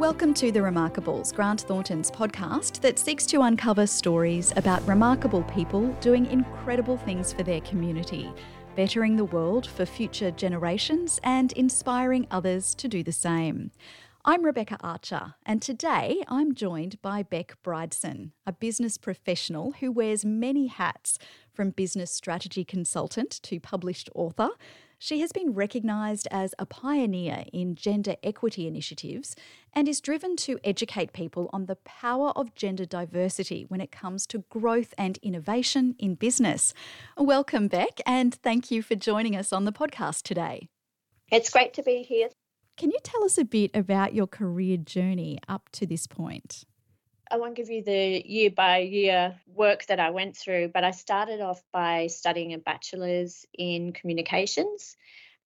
Welcome to The Remarkables, Grant Thornton's podcast that seeks to uncover stories about remarkable people doing incredible things for their community, bettering the world for future generations, and inspiring others to do the same. I'm Rebecca Archer, and today I'm joined by Bec Brideson, a business professional who wears many hats from business strategy consultant to published author. She has been recognised as a pioneer in gender equity initiatives and is driven to educate people on the power of gender diversity when it comes to growth and innovation in business. Welcome, Bec, and thank you for joining us on the podcast today. It's great to be here. Can you tell us a bit about your career journey up to this point? I won't give you the year by year work that I went through, but I started off by studying a bachelor's in communications.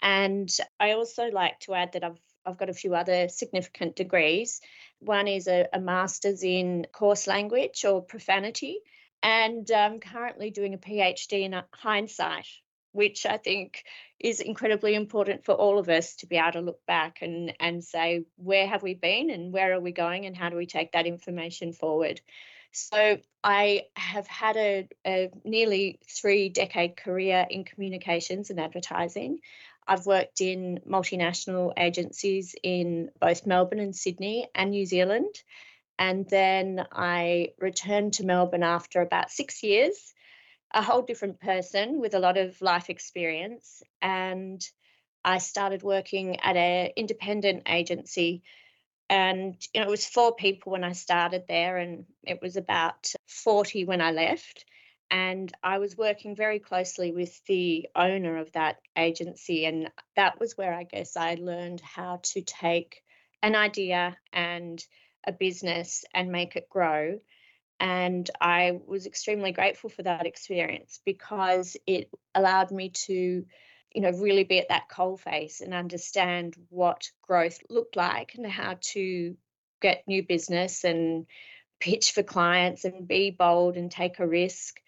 And I also like to add that I've I've got a few other significant degrees. One is a, a master's in coarse language or profanity, and I'm currently doing a PhD in hindsight, which I think is incredibly important for all of us to be able to look back and, and say, where have we been and where are we going and how do we take that information forward? So I have had a, a nearly three decade career in communications and advertising. I've worked in multinational agencies in both Melbourne and Sydney and New Zealand. And then I returned to Melbourne after about six years a whole different person with a lot of life experience. And I started working at an independent agency. And you know, it was four people when I started there, and it was about 40 when I left. And I was working very closely with the owner of that agency. And that was where I guess I learned how to take an idea and a business and make it grow and I was extremely grateful for that experience because it allowed me to, you know, really be at that coalface and understand what growth looked like and how to get new business and pitch for clients and be bold and take a risk.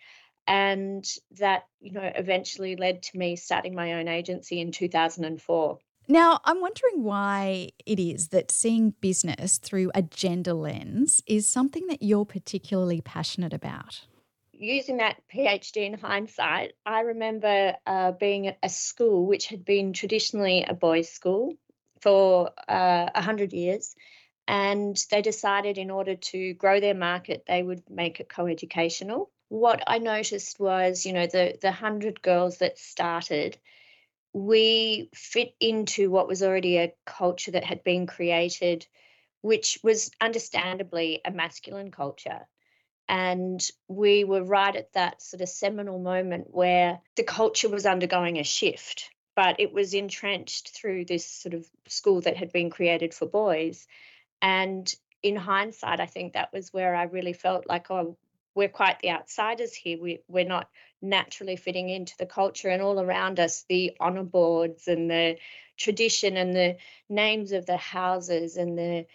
And that, you know, eventually led to me starting my own agency in 2004. Now, I'm wondering why it is that seeing business through a gender lens is something that you're particularly passionate about. Using that PhD in hindsight, I remember uh, being at a school which had been traditionally a boys' school for uh, 100 years. And they decided in order to grow their market, they would make it co educational. What I noticed was, you know, the, the 100 girls that started we fit into what was already a culture that had been created, which was understandably a masculine culture. And we were right at that sort of seminal moment where the culture was undergoing a shift, but it was entrenched through this sort of school that had been created for boys. And in hindsight, I think that was where I really felt like, oh, we're quite the outsiders here. We, we're not naturally fitting into the culture, and all around us, the honour boards and the tradition and the names of the houses and the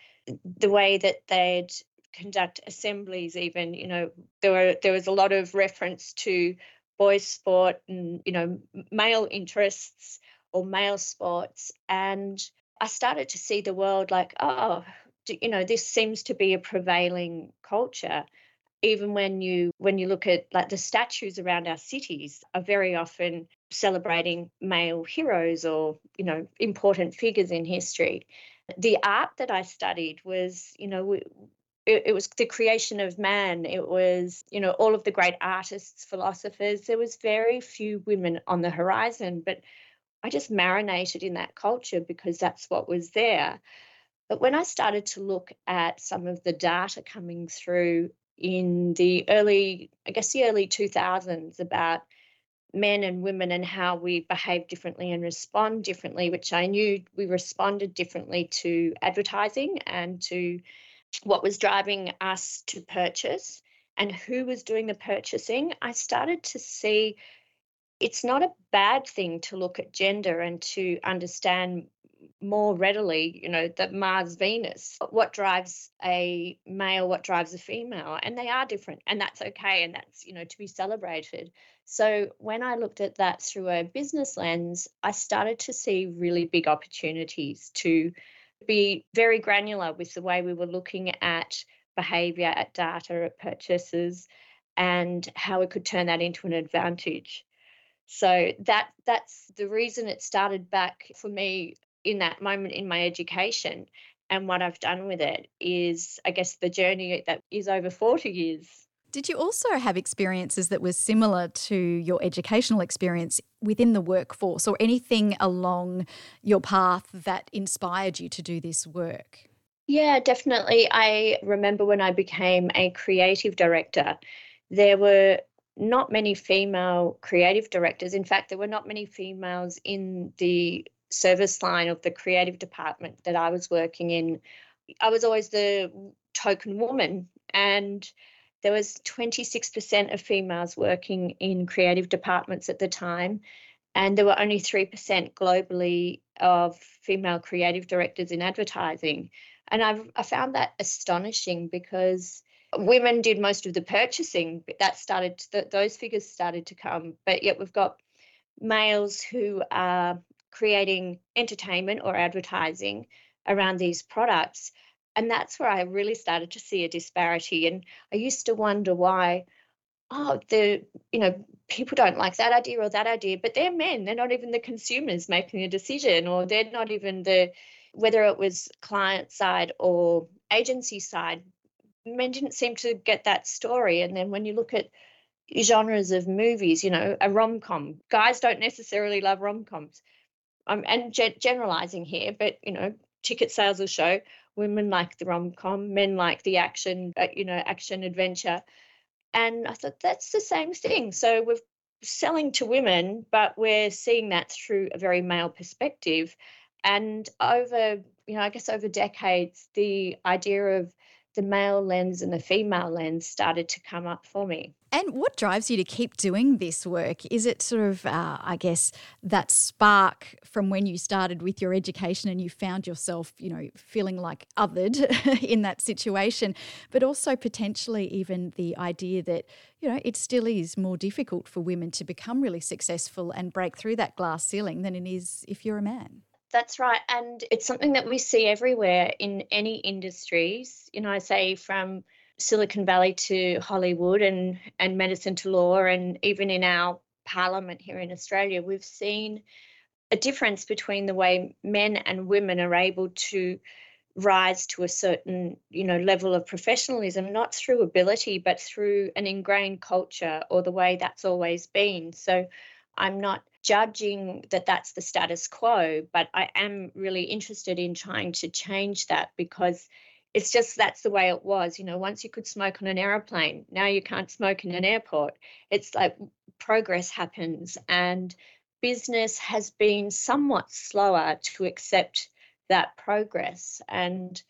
the way that they'd conduct assemblies. Even you know there were there was a lot of reference to boys' sport and you know male interests or male sports, and I started to see the world like oh you know this seems to be a prevailing culture even when you when you look at like the statues around our cities are very often celebrating male heroes or you know important figures in history. The art that i studied was you know it, it was the creation of man. It was you know all of the great artists philosophers. There was very few women on the horizon but i just marinated in that culture because that's what was there. But when i started to look at some of the data coming through in the early, I guess, the early 2000s about men and women and how we behave differently and respond differently, which I knew we responded differently to advertising and to what was driving us to purchase and who was doing the purchasing. I started to see it's not a bad thing to look at gender and to understand more readily, you know, the Mars Venus. What drives a male, what drives a female? And they are different, and that's okay, and that's, you know, to be celebrated. So when I looked at that through a business lens, I started to see really big opportunities to be very granular with the way we were looking at behavior, at data, at purchases, and how we could turn that into an advantage. So that that's the reason it started back for me in that moment in my education. And what I've done with it is, I guess, the journey that is over 40 years. Did you also have experiences that were similar to your educational experience within the workforce or anything along your path that inspired you to do this work? Yeah, definitely. I remember when I became a creative director, there were not many female creative directors. In fact, there were not many females in the service line of the creative department that I was working in. I was always the token woman and there was 26% of females working in creative departments at the time and there were only 3% globally of female creative directors in advertising and I've, i found that astonishing because women did most of the purchasing but that started to, those figures started to come but yet we've got males who are creating entertainment or advertising around these products. And that's where I really started to see a disparity. And I used to wonder why, oh, the, you know, people don't like that idea or that idea, but they're men. They're not even the consumers making a decision, or they're not even the, whether it was client side or agency side, men didn't seem to get that story. And then when you look at genres of movies, you know, a rom com, guys don't necessarily love rom coms um, and ge- generalizing here, but you know, ticket sales will show women like the rom com, men like the action, uh, you know, action adventure. And I thought that's the same thing. So we're selling to women, but we're seeing that through a very male perspective. And over, you know, I guess over decades, the idea of the male lens and the female lens started to come up for me. And what drives you to keep doing this work? Is it sort of, uh, I guess, that spark from when you started with your education and you found yourself, you know, feeling like othered in that situation, but also potentially even the idea that, you know, it still is more difficult for women to become really successful and break through that glass ceiling than it is if you're a man? That's right. And it's something that we see everywhere in any industries. You know, I say from Silicon Valley to Hollywood and, and medicine to law, and even in our parliament here in Australia, we've seen a difference between the way men and women are able to rise to a certain you know level of professionalism not through ability but through an ingrained culture or the way that's always been so i'm not judging that that's the status quo, but I am really interested in trying to change that because it's just that's the way it was. You know, once you could smoke on an aeroplane, now you can't smoke in an airport. It's like progress happens, and business has been somewhat slower to accept that progress. And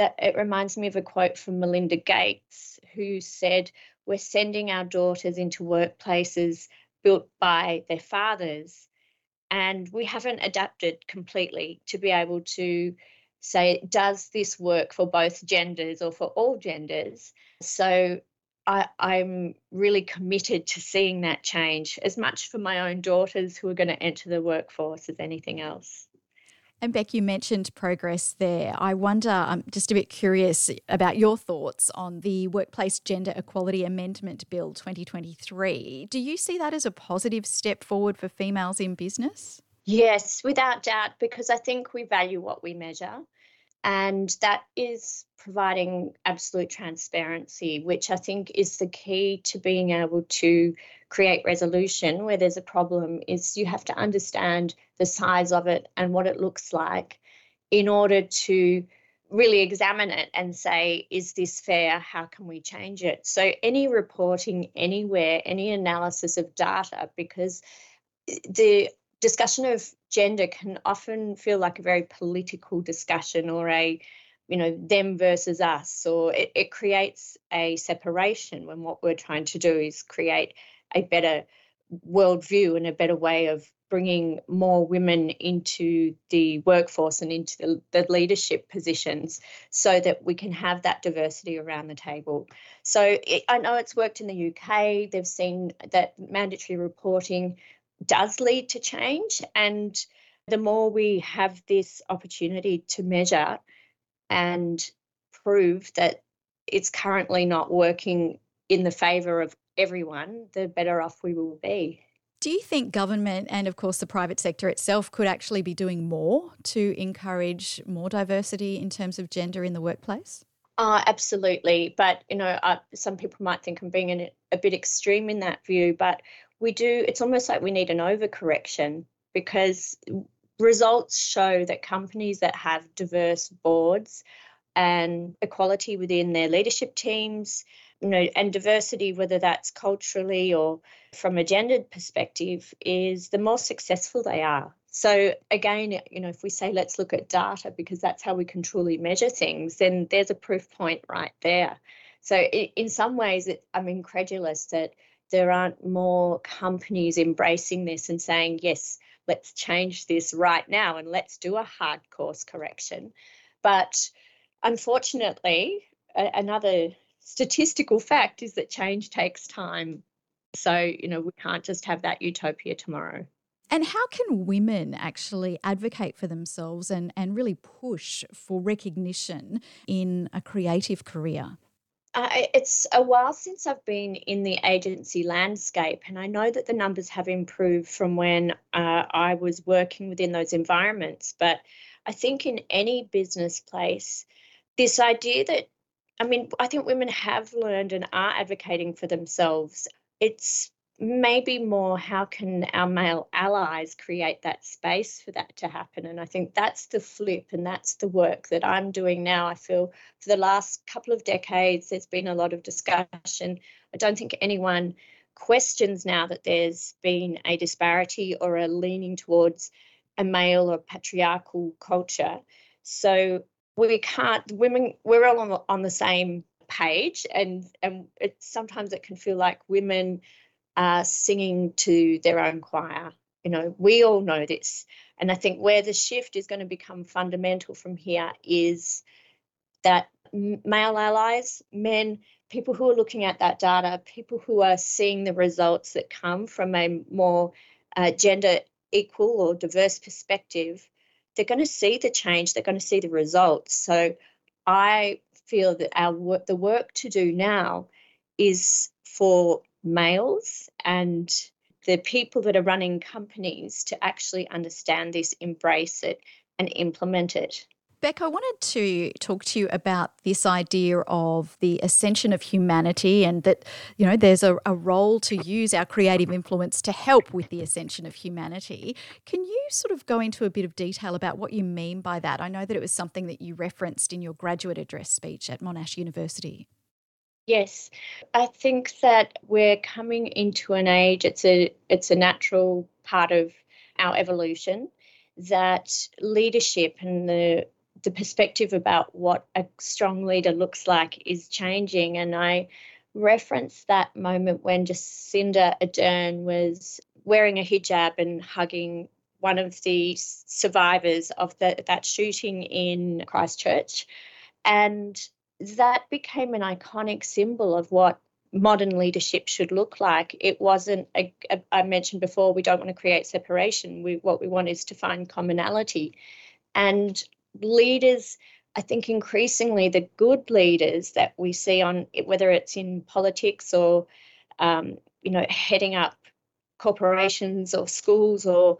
that it reminds me of a quote from Melinda Gates, who said, We're sending our daughters into workplaces built by their fathers. And we haven't adapted completely to be able to say, does this work for both genders or for all genders? So I, am really committed to seeing that change as much for my own daughters who are going to enter the workforce as anything else. And Bec, you mentioned progress there. I wonder, I'm just a bit curious about your thoughts on the Workplace Gender Equality Amendment Bill 2023. Do you see that as a positive step forward for females in business? Yes, without doubt, because I think we value what we measure. And that is providing absolute transparency, which I think is the key to being able to create resolution where there's a problem is you have to understand the size of it and what it looks like in order to really examine it and say, is this fair? How can we change it? So, any reporting anywhere, any analysis of data, because the discussion of gender can often feel like a very political discussion or a you know them versus us or it, it creates a separation when what we're trying to do is create a better worldview and a better way of bringing more women into the workforce and into the, leadership positions so that we can have that diversity around the table. So it, I know it's worked in the UK. They've seen that mandatory reporting does lead to change. And the more we have this opportunity to measure and prove that it's currently not working in the favour of everyone, the better off we will be. Do you think government and, of course, the private sector itself could actually be doing more to encourage more diversity in terms of gender in the workplace? Uh, absolutely. But, you know, uh, some people might think I'm being an, a bit extreme in that view, but we do, it's almost like we need an overcorrection because results show that companies that have diverse boards and equality within their leadership teams, you know, and diversity, whether that's culturally or from a gendered perspective, is the more successful they are. So again, you know, if we say let's look at data because that's how we can truly measure things, then there's a proof point right there. So in some ways, it, I'm incredulous that there aren't more companies embracing this and saying, yes, let's change this right now and let's do a hard course correction. But unfortunately, a- another statistical fact is that change takes time. So, you know, we can't just have that utopia tomorrow. And how can women actually advocate for themselves and, and really push for recognition in a creative career? Uh, it's a while since I've been in the agency landscape, and I know that the numbers have improved from when uh, I was working within those environments. But I think in any business place, this idea that, I mean, I think women have learned and are advocating for themselves. It's maybe more how can our male allies create that space for that to happen? And i think that's the flip and that's the work that i'm doing now. I feel for the last couple of decades there's been a lot of discussion. I don't think anyone questions now that there's been a disparity or a leaning towards a male or patriarchal culture. So we can't women we're all on the, on the same page and and it sometimes it can feel like women are singing to their own choir. You know, we all know this. And I think where the shift is going to become fundamental from here is that male allies, men, people who are looking at that data, people who are seeing the results that come from a more uh, gender equal or diverse perspective, they're going to see the change, they're going to see the results. So I feel that our work, the work to do now is for males and the people that are running companies to actually understand this, embrace it, and implement it. Bec, I wanted to talk to you about this idea of the ascension of humanity and that, you know, there's a, a, role to use our creative influence to help with the ascension of humanity. Can you sort of go into a bit of detail about what you mean by that? I know that it was something that you referenced in your graduate address speech at Monash University. Yes, I think that we're coming into an age. It's a it's a natural part of our evolution that leadership and the the perspective about what a strong leader looks like is changing. And I referenced that moment when Jacinda Ardern was wearing a hijab and hugging one of the survivors of the, that shooting in Christchurch. And that became an iconic symbol of what modern leadership should look like. It wasn't, a, a, I mentioned before, we don't want to create separation. We, what we want is to find commonality. And leaders, I think increasingly the good leaders that we see on, whether it's in politics or, um, you know, heading up corporations or schools or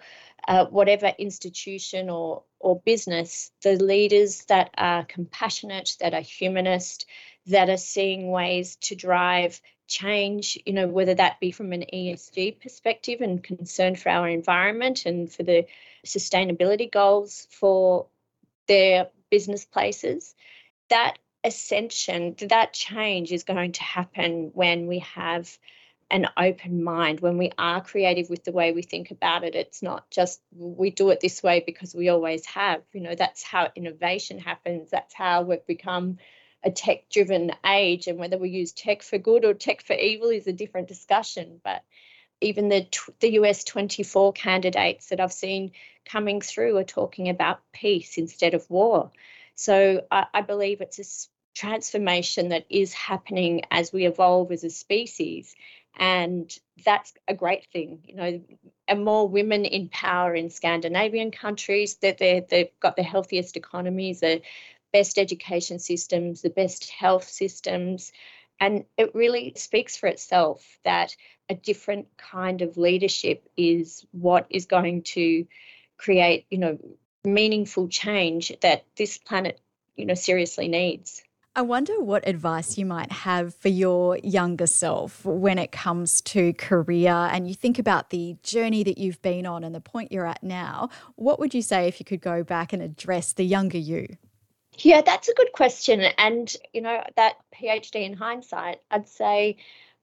uh, whatever institution or or business, the leaders that are compassionate, that are humanist, that are seeing ways to drive change, you know, whether that be from an ESG perspective and concern for our environment and for the sustainability goals for their business places, that ascension, that change is going to happen when we have an open mind when we are creative with the way we think about it. It's not just we do it this way because we always have you know that's how innovation happens. That's how we've become a tech driven age and whether we use tech for good or tech for evil is a different discussion but even the the US 24 candidates that I've seen coming through are talking about peace instead of war so I, I believe it's a transformation that is happening as we evolve as a species. And that's a great thing, you know, and more women in power in Scandinavian countries, that they they've got the healthiest economies, the best education systems, the best health systems. And it really speaks for itself that a different kind of leadership is what is going to create, you know, meaningful change that this planet, you know, seriously needs. I wonder what advice you might have for your younger self when it comes to career and you think about the journey that you've been on and the point you're at now. What would you say if you could go back and address the younger you? Yeah, that's a good question. And, you know, that PhD in hindsight, I'd say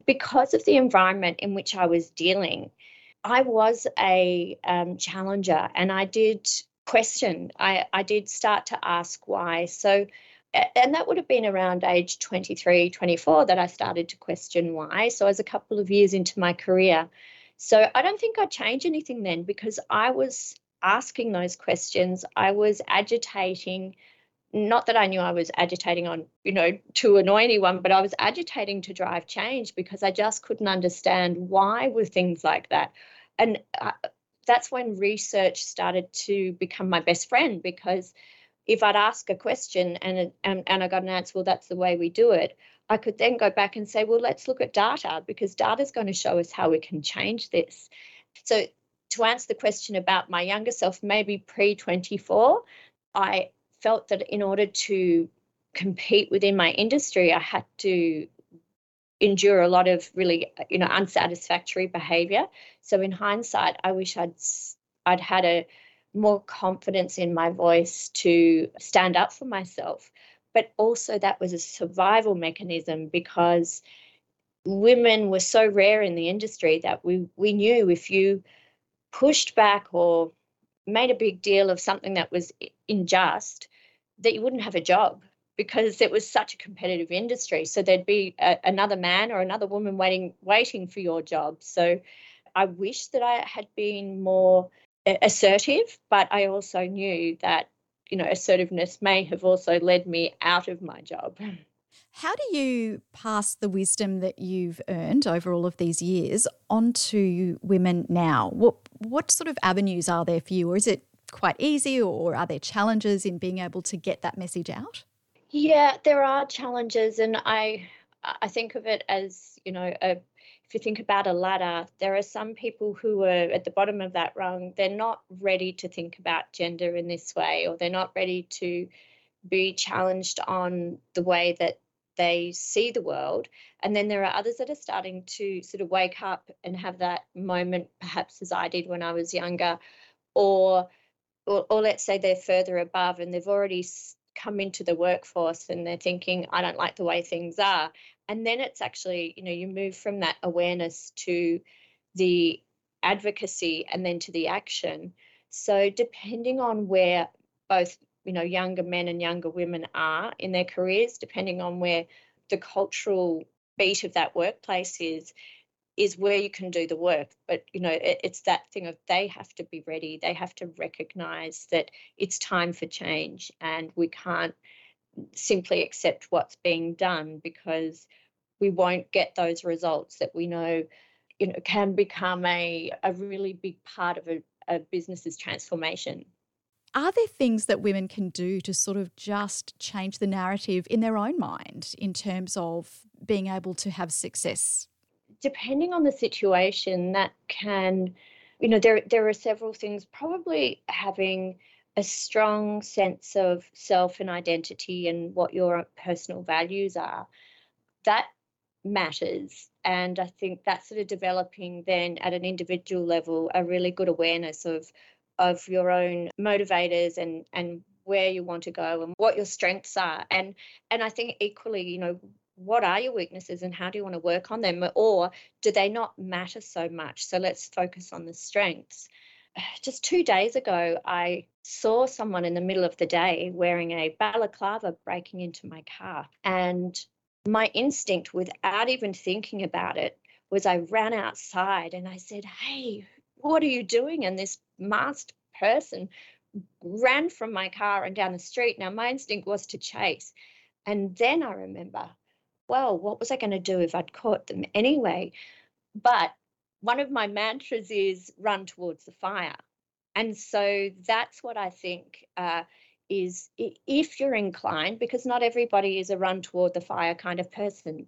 because of the environment in which I was dealing, I was a um, challenger and I did question. I, I did start to ask why. So, and that would have been around age 23, 24 that I started to question why. So I was a couple of years into my career. So I don't think I'd change anything then because I was asking those questions. I was agitating, not that I knew I was agitating on, you know, to annoy anyone, but I was agitating to drive change because I just couldn't understand why were things like that. And uh, that's when research started to become my best friend because if I'd ask a question and, and, and I got an answer, well, that's the way we do it, I could then go back and say, well, let's look at data because data is going to show us how we can change this. So, to answer the question about my younger self, maybe pre 24, I felt that in order to compete within my industry, I had to endure a lot of really, you know, unsatisfactory behavior. So, in hindsight, I wish I'd I'd had a more confidence in my voice to stand up for myself. But also, that was a survival mechanism because women were so rare in the industry that we, we knew if you pushed back or made a big deal of something that was unjust, that you wouldn't have a job because it was such a competitive industry. So there'd be a, another man or another woman waiting waiting for your job. So I wish that I had been more assertive, but I also knew that, you know, assertiveness may have also led me out of my job. How do you pass the wisdom that you've earned over all of these years onto women now? What what sort of avenues are there for you, or is it quite easy, or are there challenges in being able to get that message out? Yeah, there are challenges, and I I think of it as you know a if you think about a ladder, there are some people who are at the bottom of that rung, they're not ready to think about gender in this way, or they're not ready to be challenged on the way that they see the world. And then there are others that are starting to sort of wake up and have that moment, perhaps as I did when I was younger, or or, or let's say they're further above and they've already come into the workforce and they're thinking, I don't like the way things are and then it's actually you know you move from that awareness to the advocacy and then to the action so depending on where both you know younger men and younger women are in their careers depending on where the cultural beat of that workplace is is where you can do the work. But you know it, it's that thing of they have to be ready they have to recognize that it's time for change and we can't simply accept what's being done because we won't get those results that we know you know can become a, a really big part of a, a business's transformation are there things that women can do to sort of just change the narrative in their own mind in terms of being able to have success? Depending on the situation that can you know there there are several things. Probably having a strong sense of self and identity and what your personal values are. That matters and i think that's sort of developing then at an individual level a really good awareness of of your own motivators and and where you want to go and what your strengths are and and i think equally you know what are your weaknesses and how do you want to work on them or do they not matter so much so let's focus on the strengths just two days ago, I saw someone in the middle of the day wearing a balaclava breaking into my car. And my instinct, without even thinking about it, was I ran outside and I said, Hey, what are you doing? And this masked person ran from my car and down the street. Now, my instinct was to chase. And then I remember, well, what was I going to do if I'd caught them anyway? But one of my mantras is run towards the fire. And so that's what I think uh, is if you're inclined, because not everybody is a run toward the fire kind of person,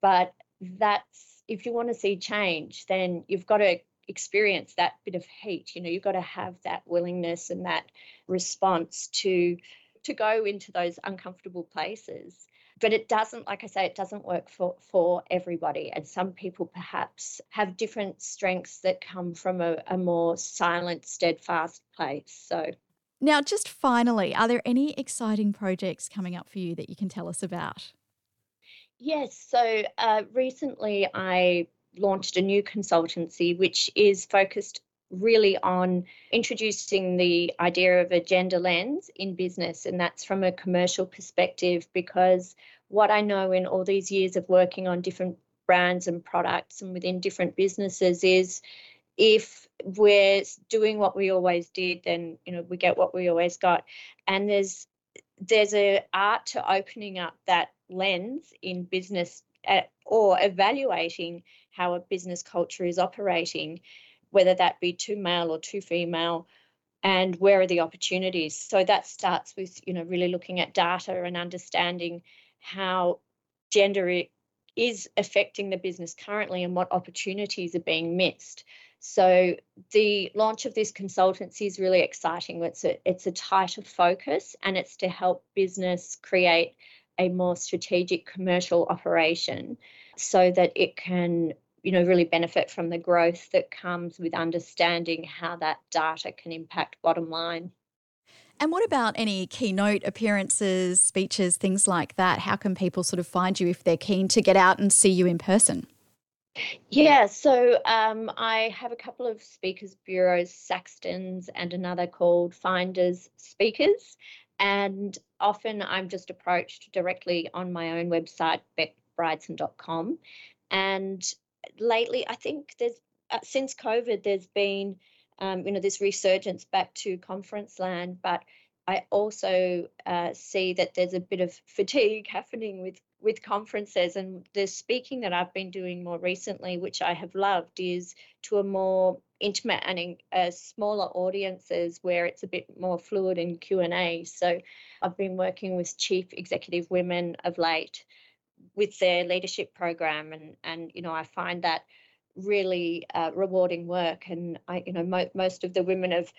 but that's if you want to see change, then you've got to experience that bit of heat. You know, you've got to have that willingness and that response to to go into those uncomfortable places. But it doesn't like i say it doesn't work for for everybody. And some people perhaps have different strengths that come from a, a more silent steadfast place. So now just finally are there any exciting projects coming up for you that you can tell us about? Yes so uh, recently i launched a new consultancy which is focused really on introducing the idea of a gender lens in business, and that's from a commercial perspective because what I know in all these years of working on different brands and products and within different businesses is if we're doing what we always did then you know we get what we always got. And there's there's a art to opening up that lens in business at, or evaluating how a business culture is operating whether that be too male or too female and where are the opportunities so that starts with you know really looking at data and understanding how gender is affecting the business currently and what opportunities are being missed. So the launch of this consultancy is really exciting. It's a it's a tighter focus and it's to help business create a more strategic commercial operation so that it can you know really benefit from the growth that comes with understanding how that data can impact bottom line. And what about any keynote appearances, speeches, things like that? How can people sort of find you if they're keen to get out and see you in person? Yeah, so um, I have a couple of speakers bureaus, Saxton's and another called Finders Speakers. And often I'm just approached directly on my own website, becbrideson.com. And lately, I think there's, uh, since COVID, there's been um, you know, this resurgence back to conference land, but I also uh, see that there's a bit of fatigue happening with with conferences and the speaking that I've been doing more recently, which I have loved, is to a more intimate and in, uh, smaller audiences where it's a bit more fluid in Q and A. So I've been working with chief executive women of late with their leadership program, and and you know I find that really uh, rewarding work. And I, you know, mo- most of the women have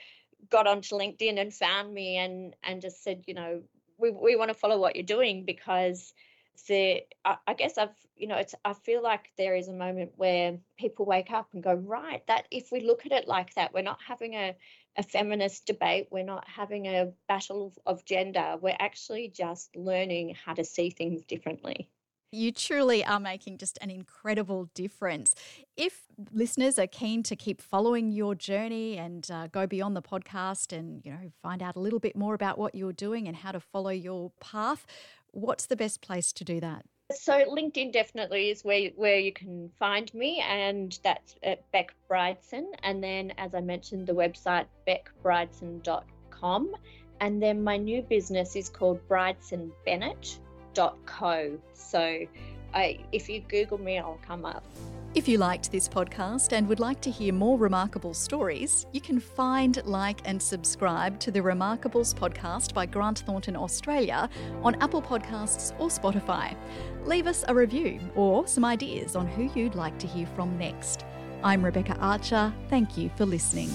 got onto LinkedIn and found me and and just said, you know, we we want to follow what you're doing because the I, I guess I've you know it's I feel like there is a moment where people wake up and go right that if we look at it like that we're not having a a feminist debate we're not having a battle of gender we're actually just learning how to see things differently you truly are making just an incredible difference. If listeners are keen to keep following your journey and uh, go beyond the podcast and you know find out a little bit more about what you're doing and how to follow your path, what's the best place to do that? So LinkedIn definitely is where where you can find me, and that's at Bec Brideson. And then, as I mentioned, the website becbrideson.com. And then my new business is called Brideson Bennett co. So I, if you Google me, I'll come up. If you liked this podcast and would like to hear more remarkable stories, you can find, like, and subscribe to the Remarkables podcast by Grant Thornton Australia on Apple Podcasts or Spotify. Leave us a review or some ideas on who you'd like to hear from next. I'm Rebecca Archer. Thank you for listening.